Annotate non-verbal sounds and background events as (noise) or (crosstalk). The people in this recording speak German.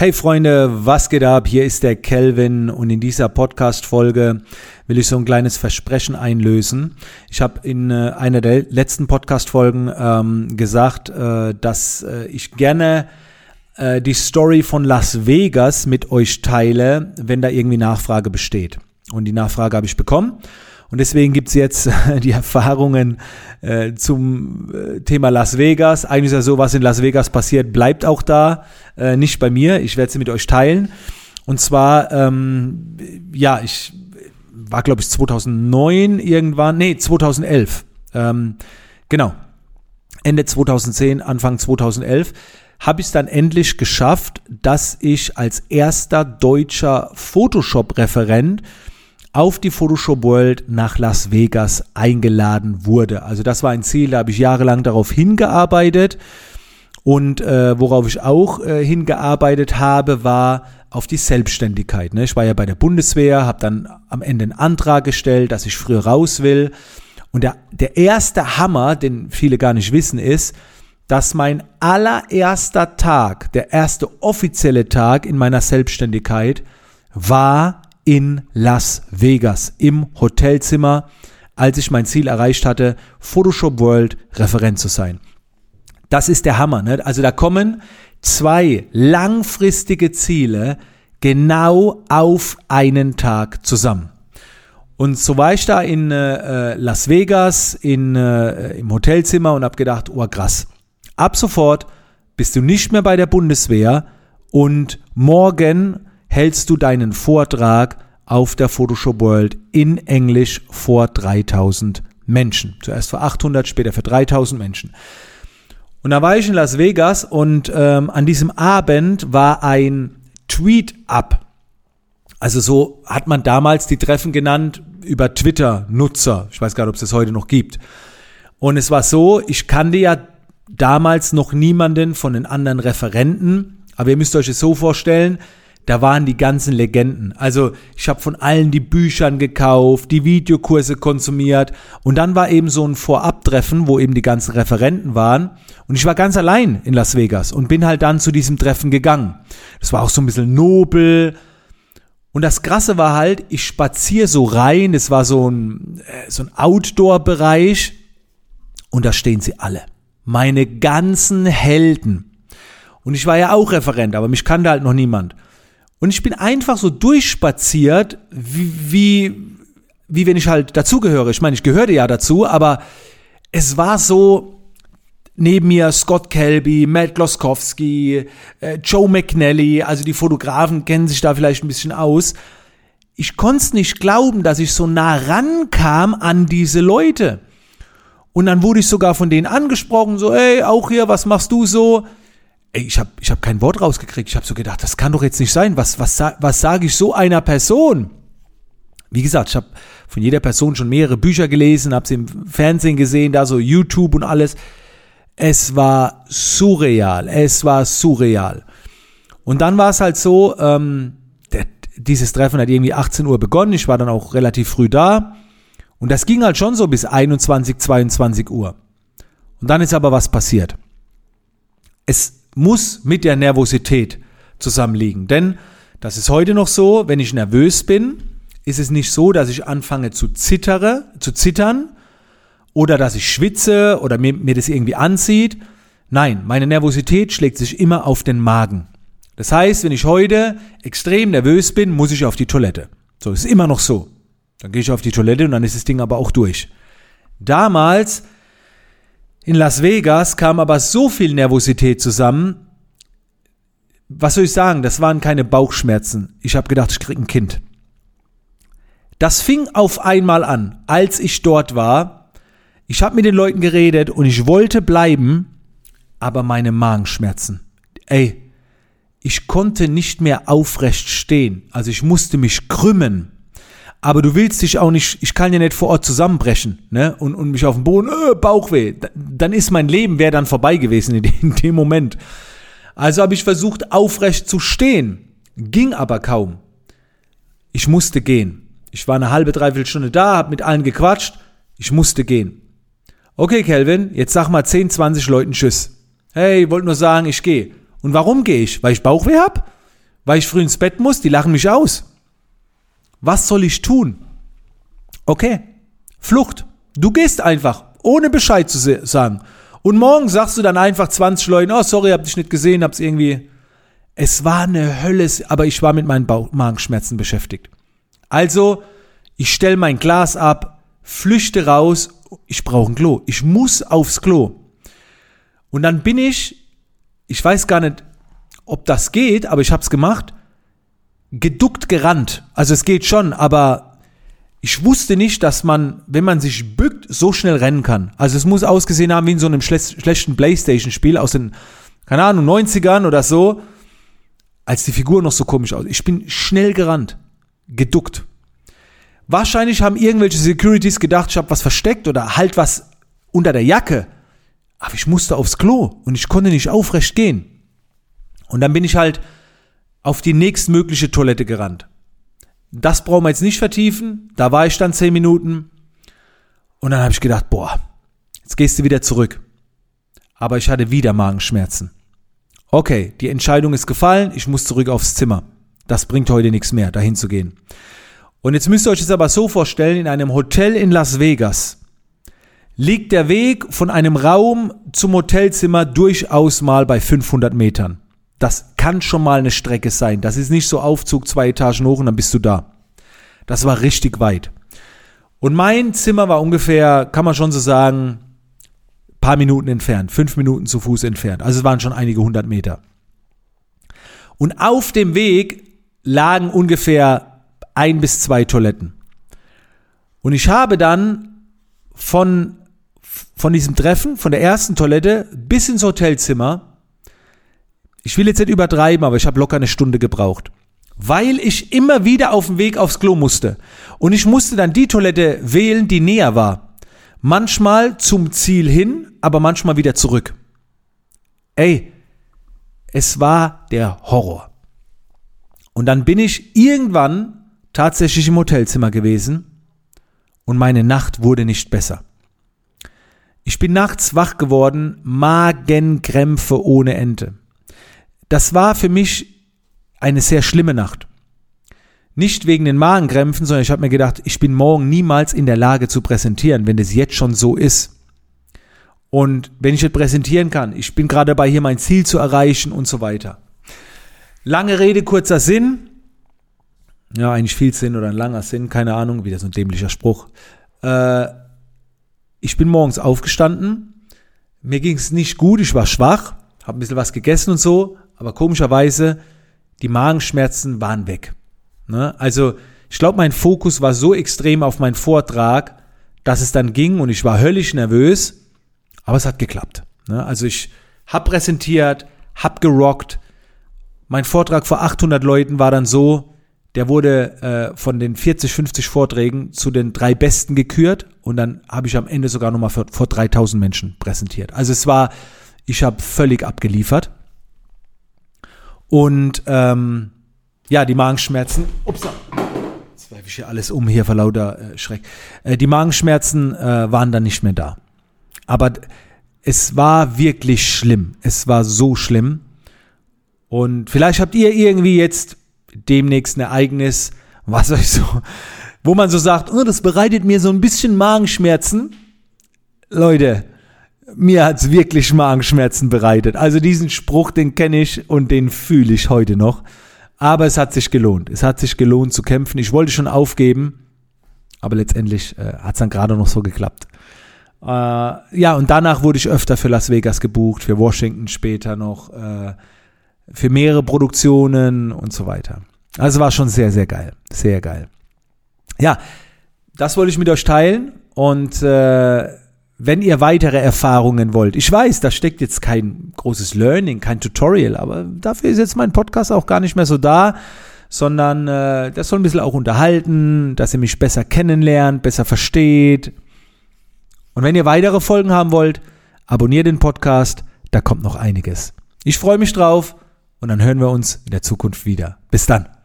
Hey Freunde, was geht ab? Hier ist der Kelvin und in dieser Podcast-Folge will ich so ein kleines Versprechen einlösen. Ich habe in äh, einer der letzten Podcast-Folgen ähm, gesagt, äh, dass äh, ich gerne äh, die Story von Las Vegas mit euch teile, wenn da irgendwie Nachfrage besteht. Und die Nachfrage habe ich bekommen. Und deswegen gibt's jetzt die Erfahrungen äh, zum äh, Thema Las Vegas. Eigentlich ist ja so, was in Las Vegas passiert, bleibt auch da, äh, nicht bei mir. Ich werde sie mit euch teilen. Und zwar, ähm, ja, ich war, glaube ich, 2009 irgendwann, nee, 2011. Ähm, genau. Ende 2010, Anfang 2011 habe ich es dann endlich geschafft, dass ich als erster deutscher Photoshop-Referent auf die Photoshop World nach Las Vegas eingeladen wurde. Also das war ein Ziel, da habe ich jahrelang darauf hingearbeitet. Und äh, worauf ich auch äh, hingearbeitet habe, war auf die Selbstständigkeit. Ne? Ich war ja bei der Bundeswehr, habe dann am Ende einen Antrag gestellt, dass ich früher raus will. Und der, der erste Hammer, den viele gar nicht wissen, ist, dass mein allererster Tag, der erste offizielle Tag in meiner Selbstständigkeit war in Las Vegas im Hotelzimmer, als ich mein Ziel erreicht hatte, Photoshop World Referent zu sein. Das ist der Hammer. Ne? Also da kommen zwei langfristige Ziele genau auf einen Tag zusammen. Und so war ich da in äh, Las Vegas in, äh, im Hotelzimmer und habe gedacht, oh krass, ab sofort bist du nicht mehr bei der Bundeswehr und morgen hältst du deinen Vortrag auf der Photoshop World in Englisch vor 3000 Menschen. Zuerst für 800, später für 3000 Menschen. Und da war ich in Las Vegas und ähm, an diesem Abend war ein Tweet-Up. Also so hat man damals die Treffen genannt über Twitter-Nutzer. Ich weiß gar nicht, ob es das heute noch gibt. Und es war so, ich kannte ja damals noch niemanden von den anderen Referenten, aber ihr müsst euch es so vorstellen, da waren die ganzen Legenden. Also ich habe von allen die Büchern gekauft, die Videokurse konsumiert und dann war eben so ein Vorabtreffen, wo eben die ganzen Referenten waren und ich war ganz allein in Las Vegas und bin halt dann zu diesem Treffen gegangen. Das war auch so ein bisschen nobel. Und das Krasse war halt, ich spaziere so rein, es war so ein, äh, so ein Outdoor-Bereich und da stehen sie alle. Meine ganzen Helden. Und ich war ja auch Referent, aber mich kannte halt noch niemand. Und ich bin einfach so durchspaziert, wie, wie, wie wenn ich halt dazugehöre. Ich meine, ich gehörte ja dazu, aber es war so, neben mir Scott Kelby, Matt Gloskowski, äh, Joe McNally, also die Fotografen kennen sich da vielleicht ein bisschen aus. Ich konnte es nicht glauben, dass ich so nah rankam an diese Leute. Und dann wurde ich sogar von denen angesprochen, so, ey, auch hier, was machst du so? Ey, ich habe ich hab kein Wort rausgekriegt. Ich habe so gedacht, das kann doch jetzt nicht sein. Was, was, was sage ich so einer Person? Wie gesagt, ich habe von jeder Person schon mehrere Bücher gelesen, habe sie im Fernsehen gesehen, da so YouTube und alles. Es war surreal. Es war surreal. Und dann war es halt so, ähm, der, dieses Treffen hat irgendwie 18 Uhr begonnen. Ich war dann auch relativ früh da. Und das ging halt schon so bis 21, 22 Uhr. Und dann ist aber was passiert. Es muss mit der Nervosität zusammenliegen. Denn das ist heute noch so, wenn ich nervös bin, ist es nicht so, dass ich anfange zu zittere, zu zittern oder dass ich schwitze oder mir, mir das irgendwie anzieht. Nein, meine Nervosität schlägt sich immer auf den Magen. Das heißt, wenn ich heute extrem nervös bin, muss ich auf die Toilette. So, ist immer noch so. Dann gehe ich auf die Toilette und dann ist das Ding aber auch durch. Damals in Las Vegas kam aber so viel Nervosität zusammen. Was soll ich sagen? Das waren keine Bauchschmerzen. Ich habe gedacht, ich krieg ein Kind. Das fing auf einmal an, als ich dort war. Ich habe mit den Leuten geredet und ich wollte bleiben, aber meine Magenschmerzen. Ey, ich konnte nicht mehr aufrecht stehen. Also ich musste mich krümmen aber du willst dich auch nicht, ich kann ja nicht vor Ort zusammenbrechen, ne, und, und mich auf den Boden, äh, Bauchweh, dann ist mein Leben wäre dann vorbei gewesen in dem, (laughs) in dem Moment. Also habe ich versucht, aufrecht zu stehen, ging aber kaum. Ich musste gehen. Ich war eine halbe, dreiviertel Stunde da, hab mit allen gequatscht, ich musste gehen. Okay, Kelvin, jetzt sag mal 10, 20 Leuten Tschüss. Hey, wollte nur sagen, ich gehe. Und warum gehe ich? Weil ich Bauchweh hab? weil ich früh ins Bett muss, die lachen mich aus. Was soll ich tun? Okay, Flucht. Du gehst einfach, ohne Bescheid zu sagen. Und morgen sagst du dann einfach 20 Leuten, oh sorry, hab dich nicht gesehen, hab's irgendwie. Es war eine Hölle, aber ich war mit meinen Magenschmerzen beschäftigt. Also, ich stell mein Glas ab, flüchte raus, ich brauche ein Klo. Ich muss aufs Klo. Und dann bin ich, ich weiß gar nicht, ob das geht, aber ich hab's gemacht, geduckt gerannt. Also es geht schon, aber ich wusste nicht, dass man, wenn man sich bückt, so schnell rennen kann. Also es muss ausgesehen haben wie in so einem schlechten Playstation-Spiel aus den, keine Ahnung, 90ern oder so, als die Figur noch so komisch aussieht. Ich bin schnell gerannt, geduckt. Wahrscheinlich haben irgendwelche Securities gedacht, ich habe was versteckt oder halt was unter der Jacke. Aber ich musste aufs Klo und ich konnte nicht aufrecht gehen. Und dann bin ich halt auf die nächstmögliche Toilette gerannt. Das brauchen wir jetzt nicht vertiefen. Da war ich dann zehn Minuten. Und dann habe ich gedacht, boah, jetzt gehst du wieder zurück. Aber ich hatte wieder Magenschmerzen. Okay, die Entscheidung ist gefallen, ich muss zurück aufs Zimmer. Das bringt heute nichts mehr, dahin zu gehen. Und jetzt müsst ihr euch das aber so vorstellen, in einem Hotel in Las Vegas liegt der Weg von einem Raum zum Hotelzimmer durchaus mal bei 500 Metern. Das kann schon mal eine Strecke sein. Das ist nicht so Aufzug zwei Etagen hoch und dann bist du da. Das war richtig weit. Und mein Zimmer war ungefähr, kann man schon so sagen, paar Minuten entfernt, fünf Minuten zu Fuß entfernt. Also es waren schon einige hundert Meter. Und auf dem Weg lagen ungefähr ein bis zwei Toiletten. Und ich habe dann von, von diesem Treffen, von der ersten Toilette bis ins Hotelzimmer ich will jetzt nicht übertreiben, aber ich habe locker eine Stunde gebraucht. Weil ich immer wieder auf dem Weg aufs Klo musste. Und ich musste dann die Toilette wählen, die näher war. Manchmal zum Ziel hin, aber manchmal wieder zurück. Ey, es war der Horror. Und dann bin ich irgendwann tatsächlich im Hotelzimmer gewesen und meine Nacht wurde nicht besser. Ich bin nachts wach geworden, Magenkrämpfe ohne Ende. Das war für mich eine sehr schlimme Nacht. Nicht wegen den Magenkrämpfen, sondern ich habe mir gedacht, ich bin morgen niemals in der Lage zu präsentieren, wenn das jetzt schon so ist. Und wenn ich es präsentieren kann, ich bin gerade dabei, hier mein Ziel zu erreichen und so weiter. Lange Rede, kurzer Sinn. Ja, eigentlich viel Sinn oder ein langer Sinn, keine Ahnung, wieder so ein dämlicher Spruch. Äh, ich bin morgens aufgestanden, mir ging es nicht gut, ich war schwach, habe ein bisschen was gegessen und so, aber komischerweise, die Magenschmerzen waren weg. Ne? Also ich glaube, mein Fokus war so extrem auf meinen Vortrag, dass es dann ging und ich war höllisch nervös, aber es hat geklappt. Ne? Also ich habe präsentiert, habe gerockt. Mein Vortrag vor 800 Leuten war dann so, der wurde äh, von den 40, 50 Vorträgen zu den drei besten gekürt und dann habe ich am Ende sogar nochmal vor, vor 3000 Menschen präsentiert. Also es war, ich habe völlig abgeliefert. Und ähm, ja, die Magenschmerzen. Ups, jetzt werfe ich hier alles um hier vor lauter äh, Schreck. Äh, die Magenschmerzen äh, waren dann nicht mehr da. Aber es war wirklich schlimm. Es war so schlimm. Und vielleicht habt ihr irgendwie jetzt demnächst ein Ereignis, was (laughs) euch so, wo man so sagt, oh, das bereitet mir so ein bisschen Magenschmerzen. Leute, mir hat's wirklich Magenschmerzen bereitet. Also diesen Spruch, den kenne ich und den fühle ich heute noch. Aber es hat sich gelohnt. Es hat sich gelohnt zu kämpfen. Ich wollte schon aufgeben, aber letztendlich äh, hat's dann gerade noch so geklappt. Äh, ja, und danach wurde ich öfter für Las Vegas gebucht, für Washington später noch, äh, für mehrere Produktionen und so weiter. Also war schon sehr, sehr geil. Sehr geil. Ja, das wollte ich mit euch teilen und äh, wenn ihr weitere Erfahrungen wollt. Ich weiß, da steckt jetzt kein großes Learning, kein Tutorial, aber dafür ist jetzt mein Podcast auch gar nicht mehr so da, sondern äh, das soll ein bisschen auch unterhalten, dass ihr mich besser kennenlernt, besser versteht. Und wenn ihr weitere Folgen haben wollt, abonniert den Podcast, da kommt noch einiges. Ich freue mich drauf und dann hören wir uns in der Zukunft wieder. Bis dann.